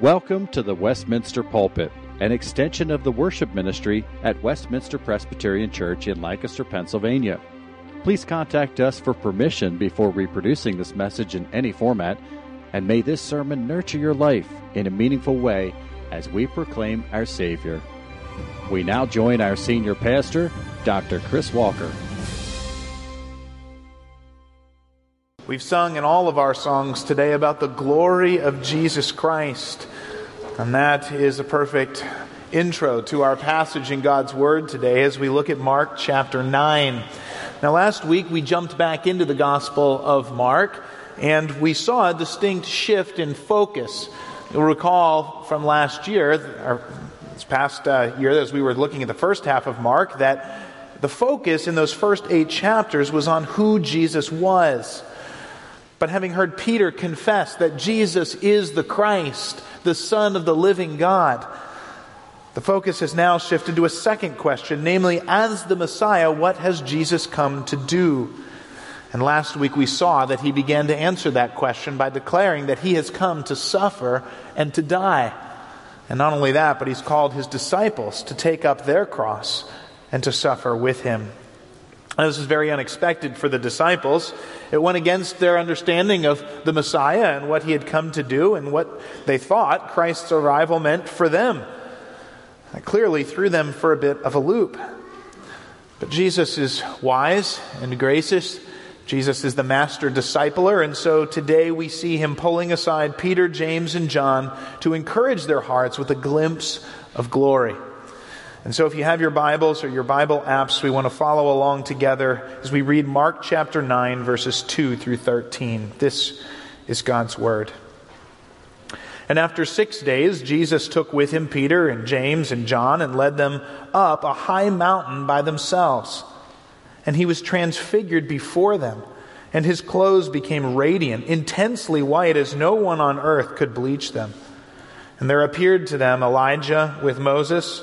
Welcome to the Westminster Pulpit, an extension of the worship ministry at Westminster Presbyterian Church in Lancaster, Pennsylvania. Please contact us for permission before reproducing this message in any format, and may this sermon nurture your life in a meaningful way as we proclaim our Savior. We now join our senior pastor, Dr. Chris Walker. We've sung in all of our songs today about the glory of Jesus Christ. And that is a perfect intro to our passage in God's Word today as we look at Mark chapter 9. Now, last week we jumped back into the Gospel of Mark and we saw a distinct shift in focus. You'll recall from last year, or this past uh, year, as we were looking at the first half of Mark, that the focus in those first eight chapters was on who Jesus was. But having heard Peter confess that Jesus is the Christ, the Son of the living God, the focus has now shifted to a second question, namely, as the Messiah, what has Jesus come to do? And last week we saw that he began to answer that question by declaring that he has come to suffer and to die. And not only that, but he's called his disciples to take up their cross and to suffer with him. This is very unexpected for the disciples. It went against their understanding of the Messiah and what he had come to do and what they thought Christ's arrival meant for them. It clearly threw them for a bit of a loop. But Jesus is wise and gracious. Jesus is the master discipler, and so today we see him pulling aside Peter, James, and John to encourage their hearts with a glimpse of glory. And so, if you have your Bibles or your Bible apps, we want to follow along together as we read Mark chapter 9, verses 2 through 13. This is God's Word. And after six days, Jesus took with him Peter and James and John and led them up a high mountain by themselves. And he was transfigured before them, and his clothes became radiant, intensely white, as no one on earth could bleach them. And there appeared to them Elijah with Moses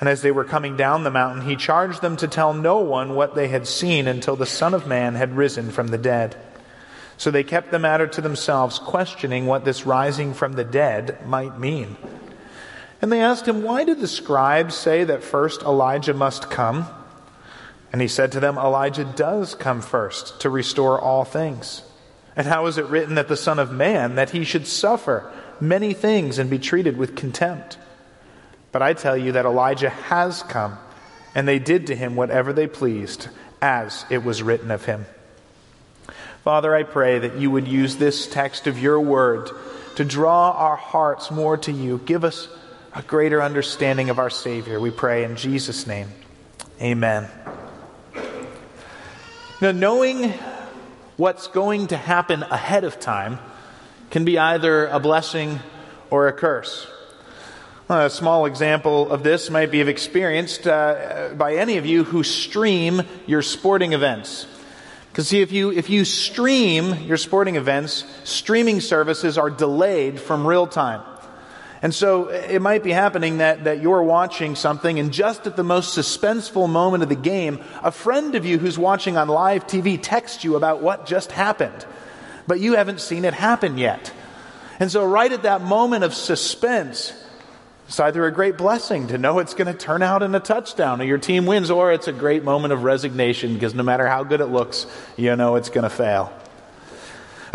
And as they were coming down the mountain, he charged them to tell no one what they had seen until the Son of Man had risen from the dead. So they kept the matter to themselves, questioning what this rising from the dead might mean. And they asked him, Why did the scribes say that first Elijah must come? And he said to them, Elijah does come first to restore all things. And how is it written that the Son of Man, that he should suffer many things and be treated with contempt? But I tell you that Elijah has come, and they did to him whatever they pleased, as it was written of him. Father, I pray that you would use this text of your word to draw our hearts more to you. Give us a greater understanding of our Savior. We pray in Jesus' name. Amen. Now, knowing what's going to happen ahead of time can be either a blessing or a curse. A small example of this might be experienced uh, by any of you who stream your sporting events. Because see, if you, if you stream your sporting events, streaming services are delayed from real time. And so it might be happening that, that you're watching something, and just at the most suspenseful moment of the game, a friend of you who's watching on live TV texts you about what just happened. But you haven't seen it happen yet. And so, right at that moment of suspense, it's either a great blessing to know it's going to turn out in a touchdown or your team wins, or it's a great moment of resignation because no matter how good it looks, you know it's going to fail.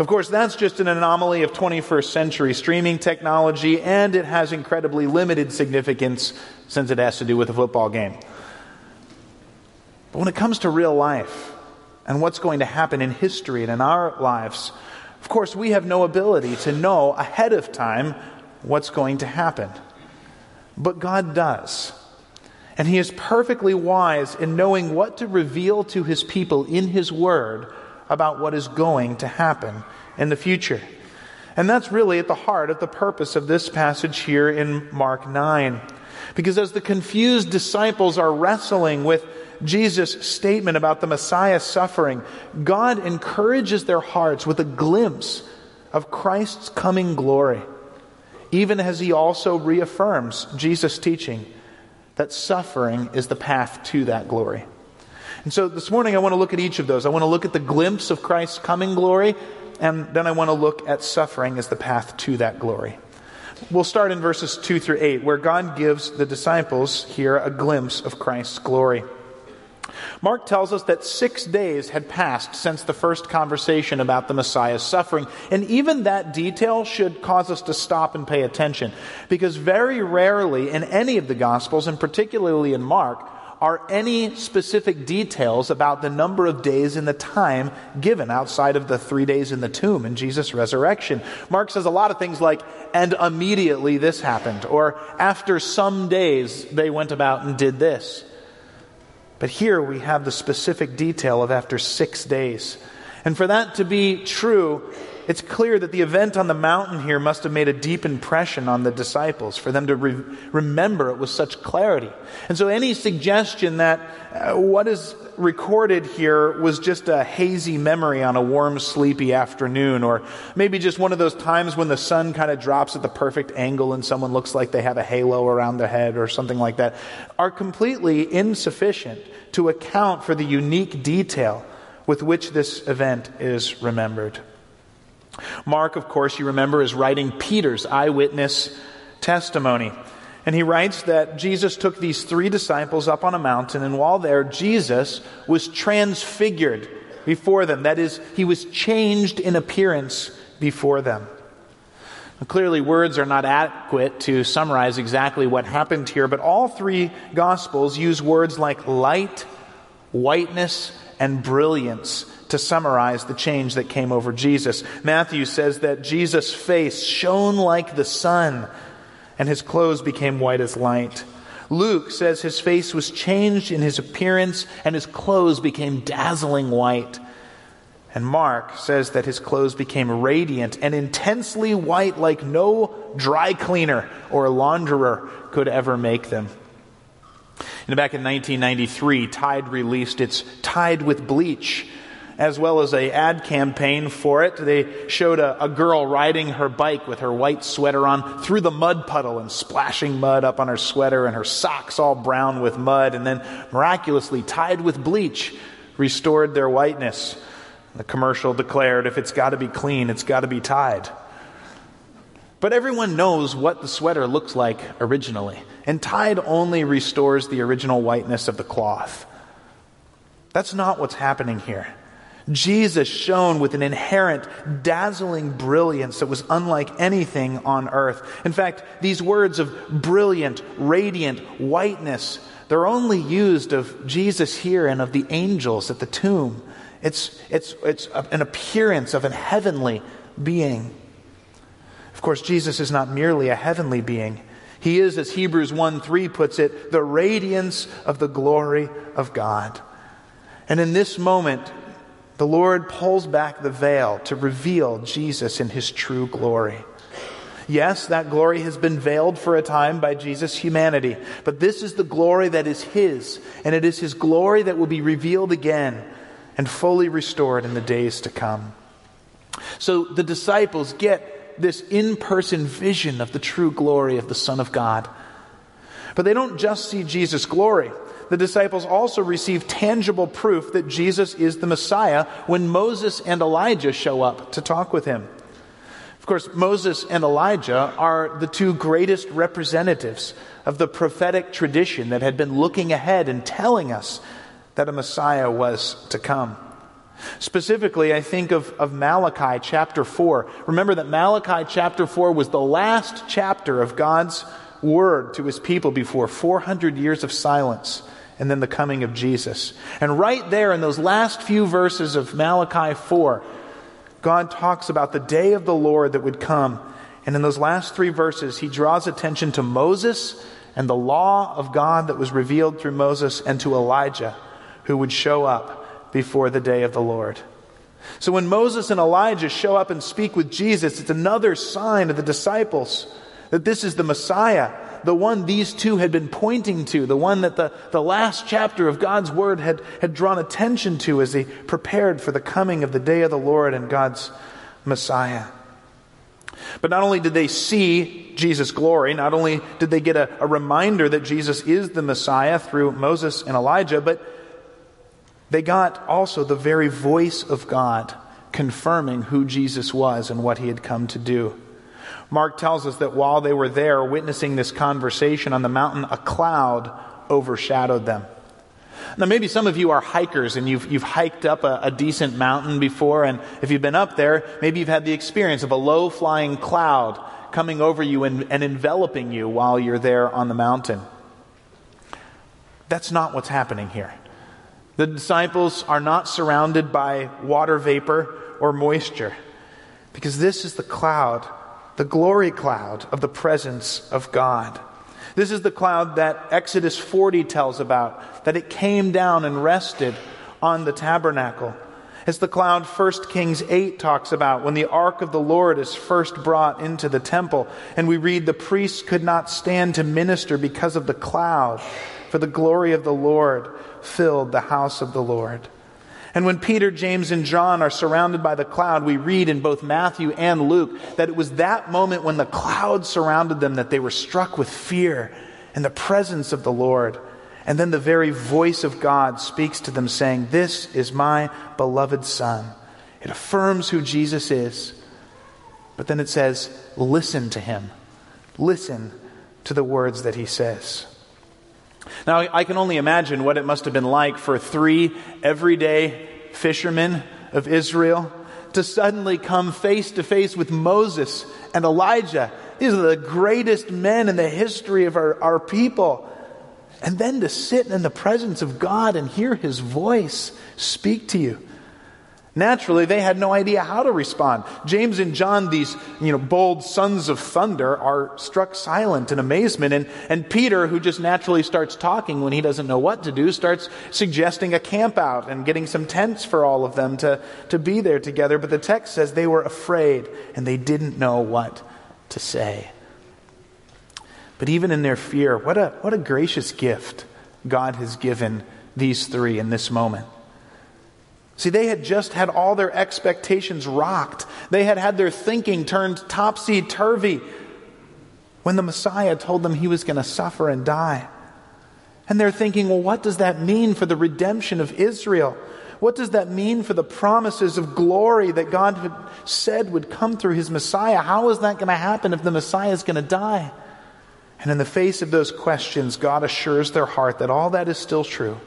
Of course, that's just an anomaly of 21st century streaming technology, and it has incredibly limited significance since it has to do with a football game. But when it comes to real life and what's going to happen in history and in our lives, of course, we have no ability to know ahead of time what's going to happen. But God does. And He is perfectly wise in knowing what to reveal to His people in His Word about what is going to happen in the future. And that's really at the heart of the purpose of this passage here in Mark 9. Because as the confused disciples are wrestling with Jesus' statement about the Messiah's suffering, God encourages their hearts with a glimpse of Christ's coming glory, even as he also reaffirms Jesus' teaching that suffering is the path to that glory. And so this morning I want to look at each of those. I want to look at the glimpse of Christ's coming glory, and then I want to look at suffering as the path to that glory. We'll start in verses 2 through 8, where God gives the disciples here a glimpse of Christ's glory. Mark tells us that six days had passed since the first conversation about the Messiah's suffering. And even that detail should cause us to stop and pay attention. Because very rarely in any of the Gospels, and particularly in Mark, are any specific details about the number of days in the time given outside of the three days in the tomb in Jesus' resurrection. Mark says a lot of things like, and immediately this happened, or after some days they went about and did this. But here we have the specific detail of after six days. And for that to be true, it's clear that the event on the mountain here must have made a deep impression on the disciples for them to re- remember it with such clarity. And so, any suggestion that uh, what is recorded here was just a hazy memory on a warm, sleepy afternoon, or maybe just one of those times when the sun kind of drops at the perfect angle and someone looks like they have a halo around their head or something like that, are completely insufficient to account for the unique detail with which this event is remembered. Mark, of course, you remember, is writing Peter's eyewitness testimony. And he writes that Jesus took these three disciples up on a mountain, and while there, Jesus was transfigured before them. That is, he was changed in appearance before them. Now, clearly, words are not adequate to summarize exactly what happened here, but all three Gospels use words like light, whiteness, and brilliance to summarize the change that came over Jesus. Matthew says that Jesus' face shone like the sun, and his clothes became white as light. Luke says his face was changed in his appearance, and his clothes became dazzling white. And Mark says that his clothes became radiant and intensely white, like no dry cleaner or launderer could ever make them. And back in 1993, Tide released its Tide with Bleach, as well as a ad campaign for it. They showed a, a, girl riding her bike with her white sweater on through the mud puddle and splashing mud up on her sweater and her socks all brown with mud, and then miraculously Tide with bleach restored their whiteness. The commercial declared if it's got to be clean, it's got to be Tide. But everyone knows what the sweater looks like originally, and Tide only restores the original whiteness of the cloth. That's not what's happening here. Jesus shone with an inherent, dazzling brilliance that was unlike anything on earth. In fact, these words of brilliant, radiant, whiteness, they're only used of Jesus here and of the angels at the tomb. It's, it's, it's an appearance of a heavenly being. Of course, Jesus is not merely a heavenly being. He is, as Hebrews 1 3 puts it, the radiance of the glory of God. And in this moment, the Lord pulls back the veil to reveal Jesus in his true glory. Yes, that glory has been veiled for a time by Jesus' humanity, but this is the glory that is his, and it is his glory that will be revealed again and fully restored in the days to come. So the disciples get this in person vision of the true glory of the Son of God. But they don't just see Jesus' glory the disciples also receive tangible proof that Jesus is the Messiah when Moses and Elijah show up to talk with him. Of course, Moses and Elijah are the two greatest representatives of the prophetic tradition that had been looking ahead and telling us that a Messiah was to come. Specifically, I think of, of Malachi chapter 4. Remember that Malachi chapter 4 was the last chapter of God's word to his people before 400 years of silence and then the coming of Jesus. And right there in those last few verses of Malachi 4, God talks about the day of the Lord that would come. And in those last three verses, he draws attention to Moses and the law of God that was revealed through Moses and to Elijah, who would show up before the day of the Lord. So when Moses and Elijah show up and speak with Jesus, it's another sign to the disciples that this is the Messiah the one these two had been pointing to, the one that the, the last chapter of God's Word had, had drawn attention to as they prepared for the coming of the day of the Lord and God's Messiah. But not only did they see Jesus' glory, not only did they get a, a reminder that Jesus is the Messiah through Moses and Elijah, but they got also the very voice of God confirming who Jesus was and what he had come to do. Mark tells us that while they were there witnessing this conversation on the mountain, a cloud overshadowed them. Now, maybe some of you are hikers and you've, you've hiked up a, a, decent mountain before, and if you've been up there, maybe you've had the experience of a low flying cloud coming over you and, and enveloping you while you're there on the mountain. That's not what's happening here. The disciples are not surrounded by water vapor or moisture because this is the cloud, the glory cloud of the presence of God. This is the cloud that Exodus 40 tells about, that it came down and rested on the tabernacle. It's the cloud 1 Kings 8 talks about when the ark of the Lord is first brought into the temple. And we read, the priests could not stand to minister because of the cloud, for the glory of the Lord filled the house of the Lord. And when Peter, James, and John are surrounded by the cloud, we read in both Matthew and Luke that it was that moment when the cloud surrounded them that they were struck with fear in the presence of the Lord. And then the very voice of God speaks to them, saying, This is my beloved Son. It affirms who Jesus is. But then it says, Listen to him. Listen to the words that he says. Now, I can only imagine what it must have been like for three everyday fishermen of Israel to suddenly come face to face with Moses and Elijah. These are the greatest men in the history of our, our people. And then to sit in the presence of God and hear his voice speak to you. Naturally, they had no idea how to respond. James and John, these you know, bold sons of thunder, are struck silent in amazement. And, and Peter, who just naturally starts talking when he doesn't know what to do, starts suggesting a camp out and getting some tents for all of them to, to be there together. But the text says they were afraid and they didn't know what to say. But even in their fear, what a, what a gracious gift God has given these three in this moment. See, they had just had all their expectations rocked. They had had their thinking turned topsy turvy when the Messiah told them he was going to suffer and die. And they're thinking, well, what does that mean for the redemption of Israel? What does that mean for the promises of glory that God had said would come through his Messiah? How is that going to happen if the Messiah is going to die? And in the face of those questions, God assures their heart that all that is still true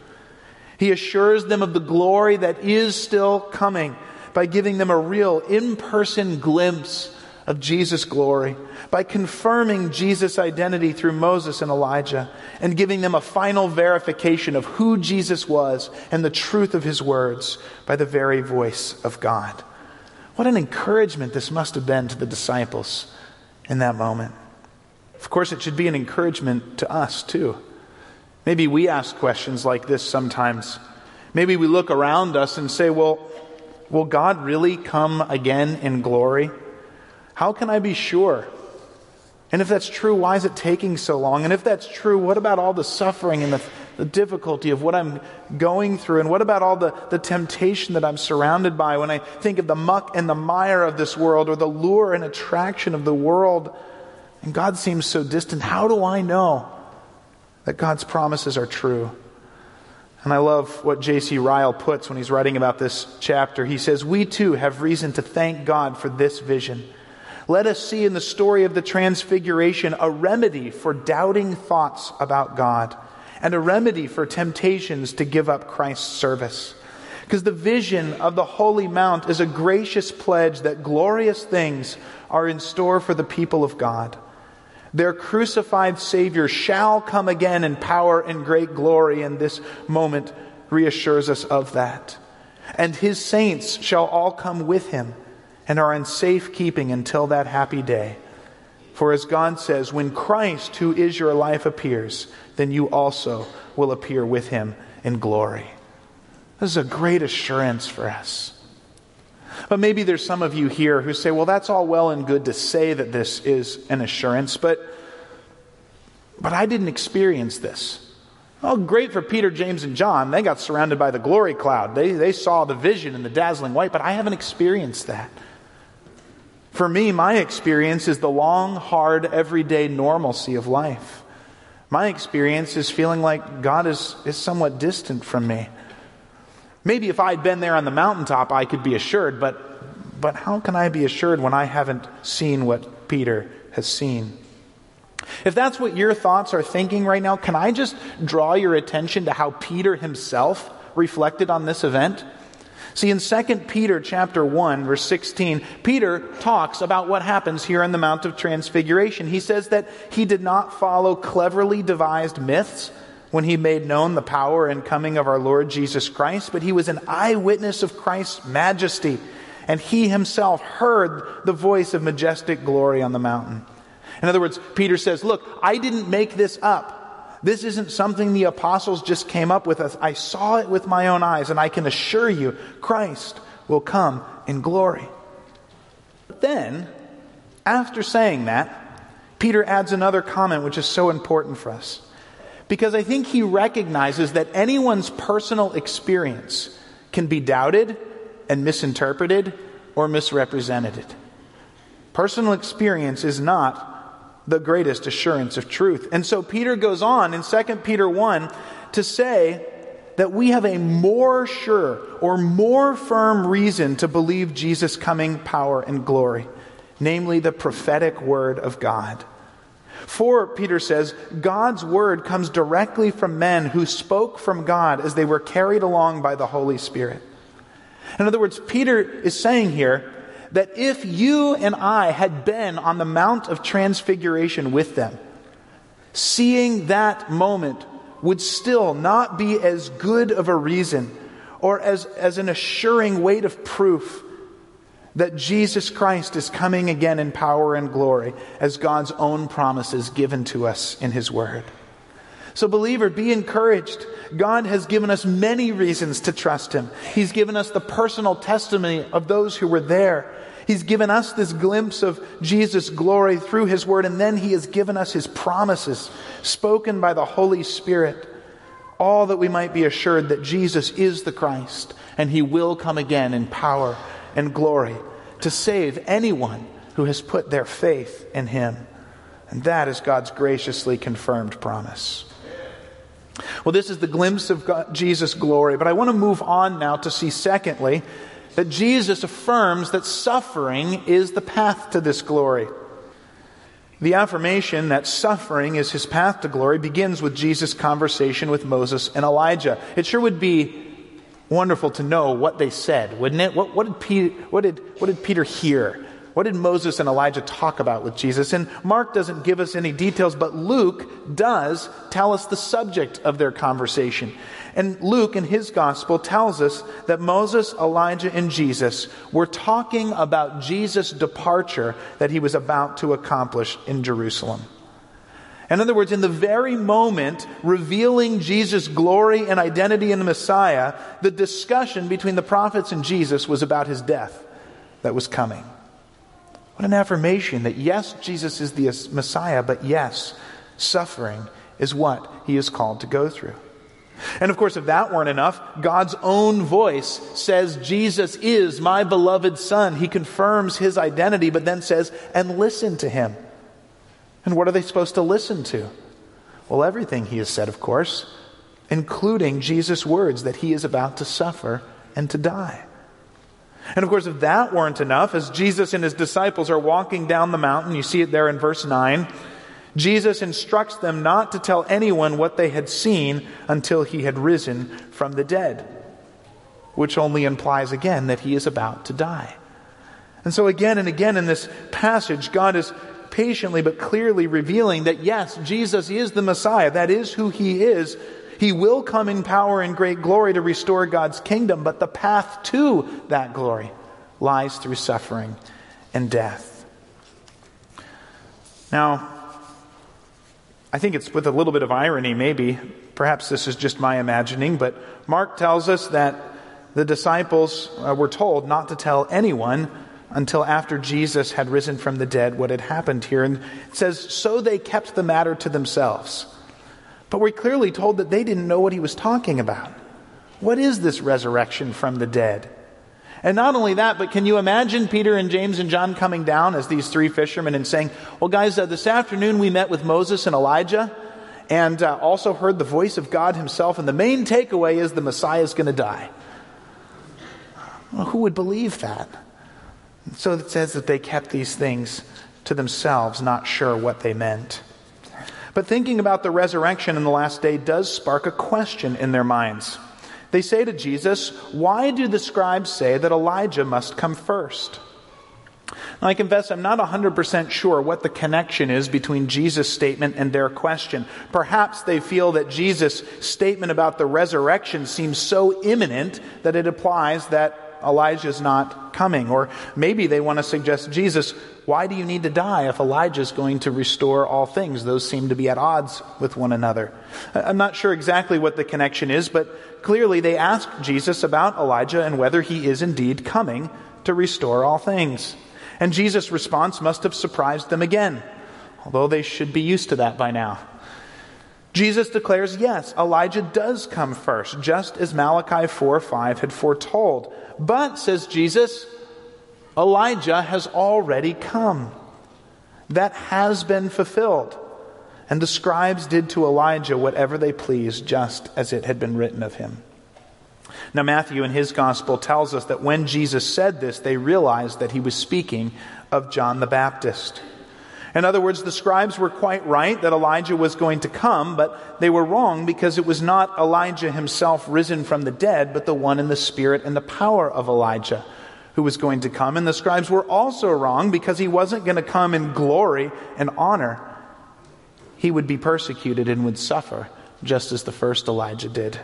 he assures them of the glory that is still coming by giving them a real in person glimpse of Jesus' glory, by confirming Jesus' identity through Moses and Elijah, and giving them a final verification of who Jesus was and the truth of his words by the very voice of God. What an encouragement this must have been to the disciples in that moment. Of course, it should be an encouragement to us, too. Maybe we ask questions like this sometimes. Maybe we look around us and say, well, will God really come again in glory? How can I be sure? And if that's true, why is it taking so long? And if that's true, what about all the suffering and the, the difficulty of what I'm going through? And what about all the, the temptation that I'm surrounded by when I think of the muck and the mire of this world or the lure and attraction of the world? And God seems so distant. How do I know? That God's promises are true. And I love what J.C. Ryle puts when he's writing about this chapter. He says, We too have reason to thank God for this vision. Let us see in the story of the Transfiguration a remedy for doubting thoughts about God and a remedy for temptations to give up Christ's service. Because the vision of the Holy Mount is a gracious pledge that glorious things are in store for the people of God. Their crucified Savior shall come again in power and great glory, and this moment reassures us of that. And his saints shall all come with him and are in safe keeping until that happy day. For as God says, when Christ, who is your life, appears, then you also will appear with him in glory. This is a great assurance for us. But maybe there's some of you here who say, well, that's all well and good to say that this is an assurance, but But I didn't experience this. Oh, great for Peter, James, and John. They got surrounded by the glory cloud. They, they saw the vision and the dazzling white, but I haven't experienced that. For me, my experience is the long, hard, everyday normalcy of life. My experience is feeling like God is, is somewhat distant from me. Maybe if I'd been there on the mountaintop, I could be assured, but, but how can I be assured when I haven't seen what Peter has seen? If that's what your thoughts are thinking right now, can I just draw your attention to how Peter himself reflected on this event? See, in 2 Peter chapter 1, verse 16, Peter talks about what happens here on the Mount of Transfiguration. He says that he did not follow cleverly devised myths when he made known the power and coming of our Lord Jesus Christ, but he was an eyewitness of Christ's majesty, and he himself heard the voice of majestic glory on the mountain. In other words, Peter says, Look, I didn't make this up. This isn't something the apostles just came up with. I saw it with my own eyes, and I can assure you, Christ will come in glory. But then, after saying that, Peter adds another comment which is so important for us. Because I think he recognizes that anyone's personal experience can be doubted and misinterpreted or misrepresented. Personal experience is not the greatest assurance of truth. And so Peter goes on in 2 Peter 1 to say that we have a more sure or more firm reason to believe Jesus' coming power and glory, namely the prophetic word of God. For, Peter says, God's word comes directly from men who spoke from God as they were carried along by the Holy Spirit. In other words, Peter is saying here that if you and I had been on the Mount of Transfiguration with them, seeing that moment would still not be as good of a reason or as, as an assuring weight of proof that Jesus Christ is coming again in power and glory as God's own promises given to us in His Word. So, believer, be encouraged. God has given us many reasons to trust Him. He's given us the personal testimony of those who were there. He's given us this glimpse of Jesus' glory through His Word, and then He has given us His promises spoken by the Holy Spirit, all that we might be assured that Jesus is the Christ and He will come again in power and glory to save anyone who has put their faith in Him. And that is God's graciously confirmed promise. Well, this is the glimpse of God, Jesus' glory, but I want to move on now to see, secondly, that Jesus affirms that suffering is the path to this glory. The affirmation that suffering is his path to glory begins with Jesus' conversation with Moses and Elijah. It sure would be wonderful to know what they said, wouldn't it? What, what did, Peter, what, did, what did Peter hear? What did Moses and Elijah talk about with Jesus? And Mark doesn't give us any details, but Luke does tell us the subject of their conversation. And Luke, in his gospel, tells us that Moses, Elijah, and Jesus were talking about Jesus' departure that he was about to accomplish in Jerusalem. In other words, in the very moment revealing Jesus' glory and identity in the Messiah, the discussion between the prophets and Jesus was about his death that was coming. What an affirmation that yes, Jesus is the Messiah, but yes, suffering is what he is called to go through. And of course, if that weren't enough, God's own voice says, Jesus is my beloved Son. He confirms his identity, but then says, and listen to him. And what are they supposed to listen to? Well, everything he has said, of course, including Jesus' words that he is about to suffer and to die. And of course, if that weren't enough, as Jesus and his disciples are walking down the mountain, you see it there in verse 9, Jesus instructs them not to tell anyone what they had seen until he had risen from the dead, which only implies again that he is about to die. And so, again and again in this passage, God is patiently but clearly revealing that yes, Jesus is the Messiah. That is who he is. He will come in power and great glory to restore God's kingdom, but the path to that glory lies through suffering and death. Now, I think it's with a little bit of irony, maybe. Perhaps this is just my imagining, but Mark tells us that the disciples uh, were told not to tell anyone until after Jesus had risen from the dead what had happened here. And it says, So they kept the matter to themselves. But we're clearly told that they didn't know what he was talking about. What is this resurrection from the dead? And not only that, but can you imagine Peter and James and John coming down as these three fishermen and saying, Well, guys, uh, this afternoon we met with Moses and Elijah and uh, also heard the voice of God himself, and the main takeaway is the Messiah is going to die. Well, who would believe that? So it says that they kept these things to themselves, not sure what they meant. But thinking about the resurrection in the last day does spark a question in their minds. They say to Jesus, Why do the scribes say that Elijah must come first? Now, I confess I'm not 100% sure what the connection is between Jesus' statement and their question. Perhaps they feel that Jesus' statement about the resurrection seems so imminent that it implies that Elijah's not coming. Or maybe they want to suggest, Jesus, why do you need to die if Elijah's going to restore all things? Those seem to be at odds with one another. I'm not sure exactly what the connection is, but clearly they ask Jesus about Elijah and whether he is indeed coming to restore all things. And Jesus' response must have surprised them again, although they should be used to that by now. Jesus declares, yes, Elijah does come first, just as Malachi 4 5 had foretold. But, says Jesus, Elijah has already come. That has been fulfilled. And the scribes did to Elijah whatever they pleased, just as it had been written of him. Now, Matthew in his gospel tells us that when Jesus said this, they realized that he was speaking of John the Baptist. In other words, the scribes were quite right that Elijah was going to come, but they were wrong because it was not Elijah himself risen from the dead, but the one in the spirit and the power of Elijah who was going to come. And the scribes were also wrong because he wasn't going to come in glory and honor. He would be persecuted and would suffer, just as the first Elijah did.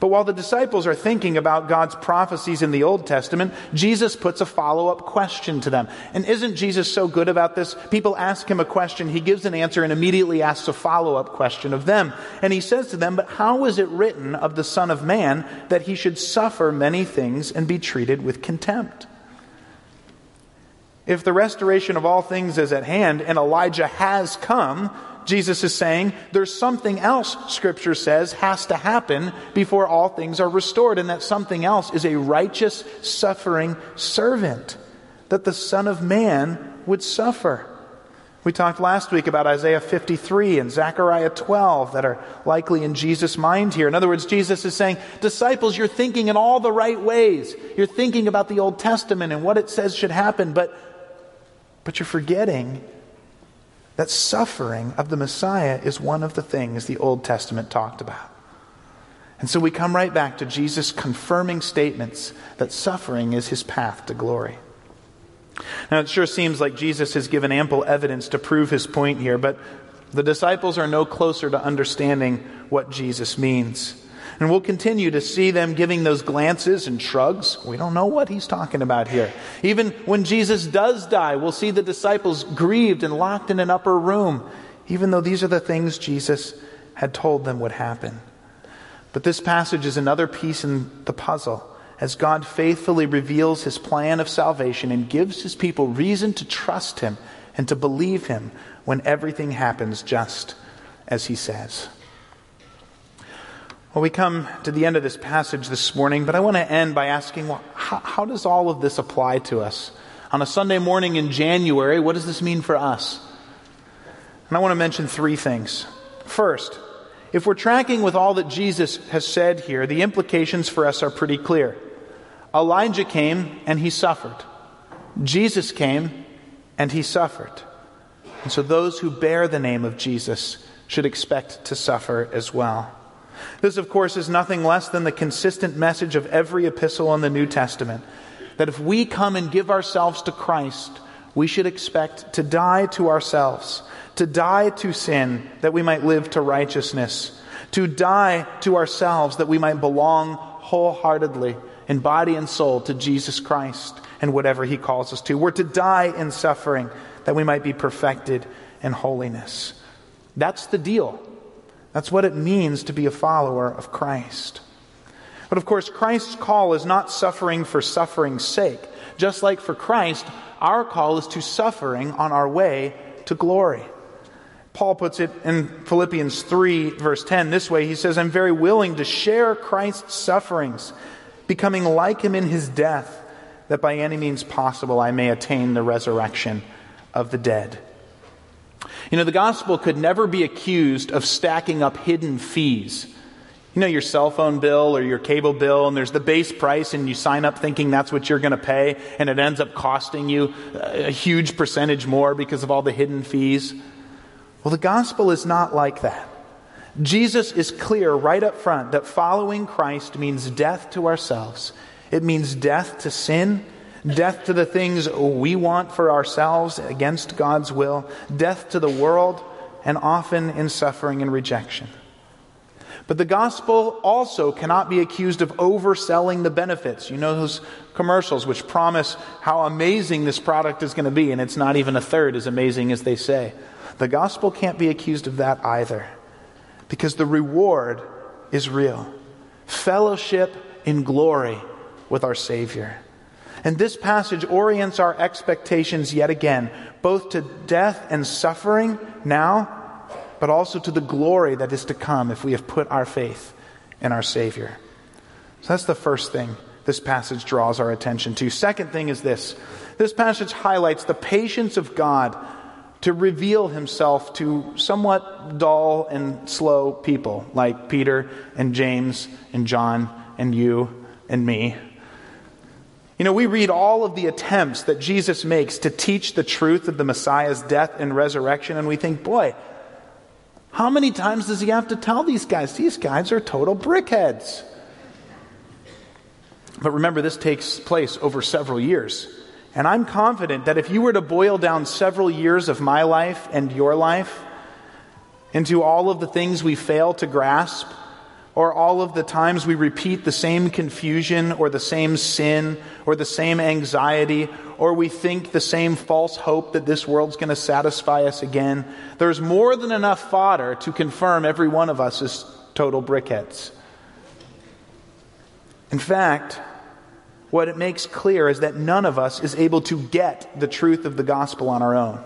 But while the disciples are thinking about God's prophecies in the Old Testament, Jesus puts a follow up question to them. And isn't Jesus so good about this? People ask him a question, he gives an answer, and immediately asks a follow up question of them. And he says to them, But how is it written of the Son of Man that he should suffer many things and be treated with contempt? If the restoration of all things is at hand and Elijah has come, Jesus is saying there's something else, Scripture says, has to happen before all things are restored. And that something else is a righteous, suffering servant, that the Son of Man would suffer. We talked last week about Isaiah 53 and Zechariah 12 that are likely in Jesus' mind here. In other words, Jesus is saying, Disciples, you're thinking in all the right ways. You're thinking about the Old Testament and what it says should happen, but, but you're forgetting that suffering of the Messiah is one of the things the Old Testament talked about. And so we come right back to Jesus confirming statements that suffering is his path to glory. Now, it sure seems like Jesus has given ample evidence to prove his point here, but the disciples are no closer to understanding what Jesus means. And we'll continue to see them giving those glances and shrugs. We don't know what he's talking about here. Even when Jesus does die, we'll see the disciples grieved and locked in an upper room, even though these are the things Jesus had told them would happen. But this passage is another piece in the puzzle as God faithfully reveals his plan of salvation and gives his people reason to trust him and to believe him when everything happens just as he says. Well, we come to the end of this passage this morning, but I want to end by asking well, how, how, does all of this apply to us? On a Sunday morning in January, what does this mean for us? And I want to mention three things. First, if we're tracking with all that Jesus has said here, the implications for us are pretty clear. Elijah came and he suffered. Jesus came and he suffered. And so those who bear the name of Jesus should expect to suffer as well. This, of course, is nothing less than the consistent message of every epistle in the New Testament that if we come and give ourselves to Christ, we should expect to die to ourselves, to die to sin that we might live to righteousness, to die to ourselves that we might belong wholeheartedly in body and soul to Jesus Christ and whatever he calls us to. We're to die in suffering that we might be perfected in holiness. That's the deal. That's what it means to be a follower of Christ. But of course, Christ's call is not suffering for suffering's sake. Just like for Christ, our call is to suffering on our way to glory. Paul puts it in Philippians 3, verse 10, this way He says, I'm very willing to share Christ's sufferings, becoming like him in his death, that by any means possible I may attain the resurrection of the dead. You know, the gospel could never be accused of stacking up hidden fees. You know, your cell phone bill or your cable bill, and there's the base price, and you sign up thinking that's what you're going to pay, and it ends up costing you uh, a huge percentage more because of all the hidden fees. Well, the gospel is not like that. Jesus is clear right up front that following Christ means death to ourselves. It means death to sin, death to the things we want for ourselves against God's will, death to the world, and often in suffering and rejection. But the gospel also cannot be accused of overselling the benefits. You know those commercials which promise how amazing this product is going to be, and it's not even a third as amazing as they say. The gospel can't be accused of that either, because the reward is real fellowship in glory with our Savior. And this passage orients our expectations yet again, both to death and suffering now but also to the glory that is to come if we have put our faith in our Savior. So that's the first thing this passage draws our attention to. Second thing is this this passage highlights the patience of God to reveal himself to somewhat dull and slow people like Peter and James and John and you and me. You know, we read all of the attempts that Jesus makes to teach the truth of the Messiah's death and resurrection, and we think, boy, how many times does he have to tell these guys? These guys are total brickheads. But remember, this takes place over several years. And I'm confident that if you were to boil down several years of my life and your life into all of the things we fail to grasp, or all of the times we repeat the same confusion or the same sin or the same anxiety or we think the same false hope that this world's going to satisfy us again. There's more than enough fodder to confirm every one of us is total brickheads. In fact, what it makes clear is that none of us is able to get the truth of the gospel on our own.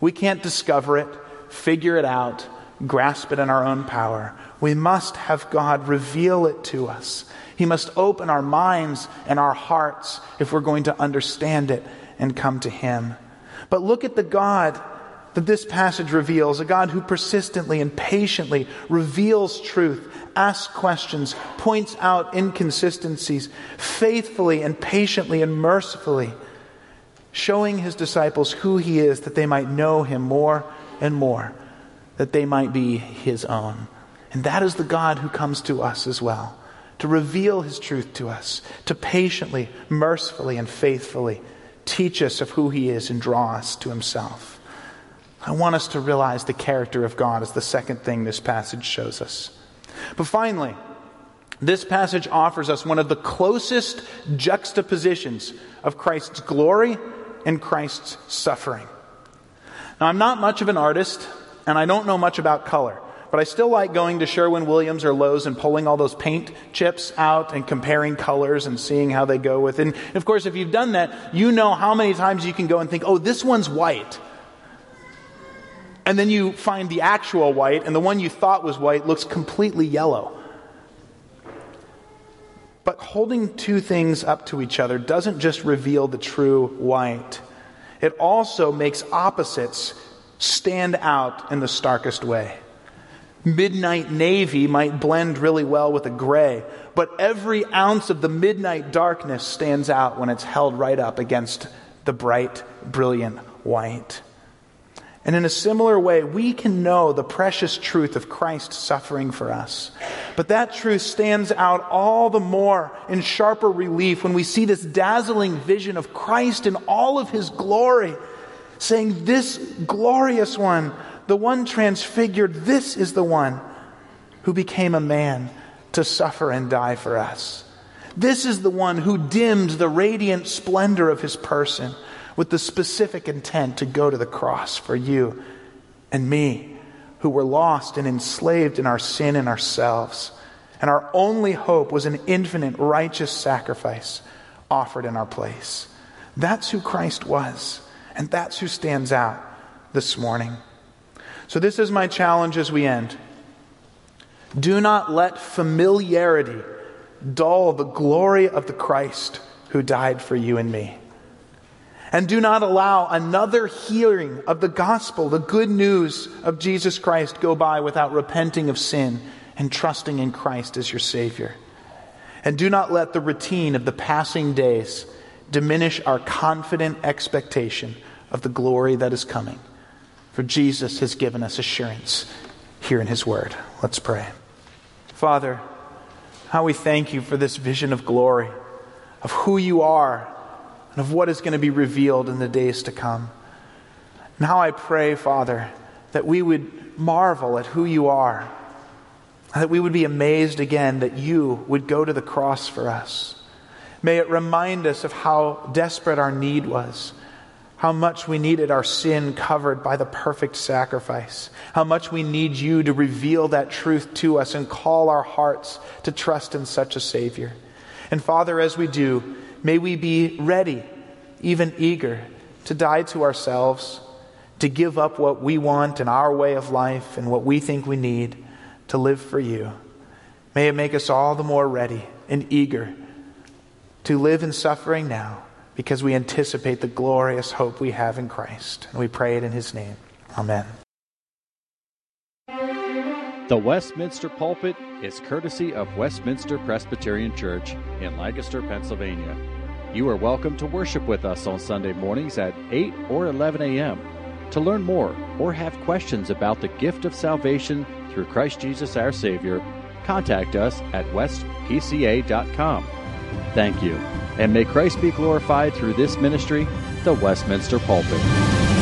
We can't discover it, figure it out, grasp it in our own power. We must have God reveal it to us. He must open our minds and our hearts if we're going to understand it and come to Him. But look at the God that this passage reveals a God who persistently and patiently reveals truth, asks questions, points out inconsistencies, faithfully and patiently and mercifully, showing His disciples who He is that they might know Him more and more that they might be his own. And that is the God who comes to us as well, to reveal his truth to us, to patiently, mercifully, and faithfully teach us of who he is and draw us to himself. I want us to realize the character of God as the second thing this passage shows us. But finally, this passage offers us one of the closest juxtapositions of Christ's glory and Christ's suffering. Now, I'm not much of an artist and I don't know much about color. But I still like going to Sherwin Williams or Lowe's and pulling all those paint chips out and comparing colors and seeing how they go with it. And of course, if you've done that, you know how many times you can go and think, oh, this one's white. And then you find the actual white, and the one you thought was white looks completely yellow. But holding two things up to each other doesn't just reveal the true white, it also makes opposites stand out in the starkest way. Midnight navy might blend really well with a gray, but every ounce of the midnight darkness stands out when it's held right up against the bright, brilliant white. And in a similar way, we can know the precious truth of Christ suffering for us. But that truth stands out all the more in sharper relief when we see this dazzling vision of Christ in all of his glory saying, This glorious one, the one transfigured, this is the one who became a man to suffer and die for us. This is the one who dimmed the radiant splendor of his person with the specific intent to go to the cross for you and me, who were lost and enslaved in our sin and ourselves. And our only hope was an infinite righteous sacrifice offered in our place. That's who Christ was, and that's who stands out this morning. So, this is my challenge as we end. Do not let familiarity dull the glory of the Christ who died for you and me. And do not allow another hearing of the gospel, the good news of Jesus Christ, go by without repenting of sin and trusting in Christ as your Savior. And do not let the routine of the passing days diminish our confident expectation of the glory that is coming. For Jesus has given us assurance here in His Word. Let's pray. Father, how we thank you for this vision of glory, of who you are, and of what is going to be revealed in the days to come. Now I pray, Father, that we would marvel at who you are, that we would be amazed again that you would go to the cross for us. May it remind us of how desperate our need was, how much we needed our sin covered by the perfect sacrifice, how much we need you to reveal that truth to us and call our hearts to trust in such a Savior. And Father, as we do, may we be ready, even eager, to die to ourselves, to give up what we want in our way of life and what we think we need to live for you. May it make us all the more ready and eager to live in suffering now because we anticipate the glorious hope we have in Christ. And we pray it in his name. Amen. The Westminster Pulpit is courtesy of Westminster Presbyterian Church in Lancaster, Pennsylvania. You are welcome to worship with us on Sunday mornings at 8 or 11 a.m. To learn more or have questions about the gift of salvation through Christ Jesus our Savior, contact us at westpca.com. Thank you, and may Christ be glorified through this ministry, the Westminster Pulpit.